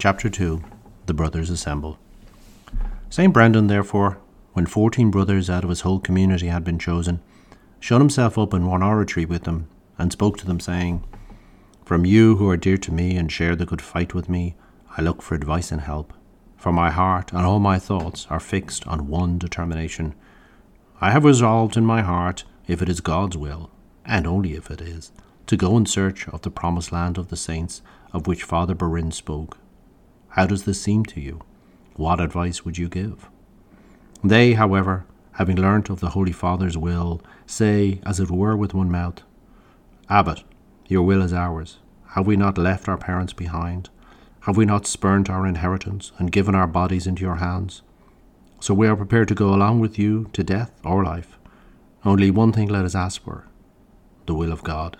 Chapter 2 The Brothers Assemble. St. Brendan, therefore, when fourteen brothers out of his whole community had been chosen, shut himself up in one oratory with them, and spoke to them, saying, From you who are dear to me and share the good fight with me, I look for advice and help. For my heart and all my thoughts are fixed on one determination. I have resolved in my heart, if it is God's will, and only if it is, to go in search of the promised land of the saints of which Father Barrind spoke. How does this seem to you? What advice would you give? They, however, having learnt of the Holy Father's will, say, as it were with one mouth, Abbot, your will is ours. Have we not left our parents behind? Have we not spurned our inheritance and given our bodies into your hands? So we are prepared to go along with you to death or life. Only one thing let us ask for the will of God.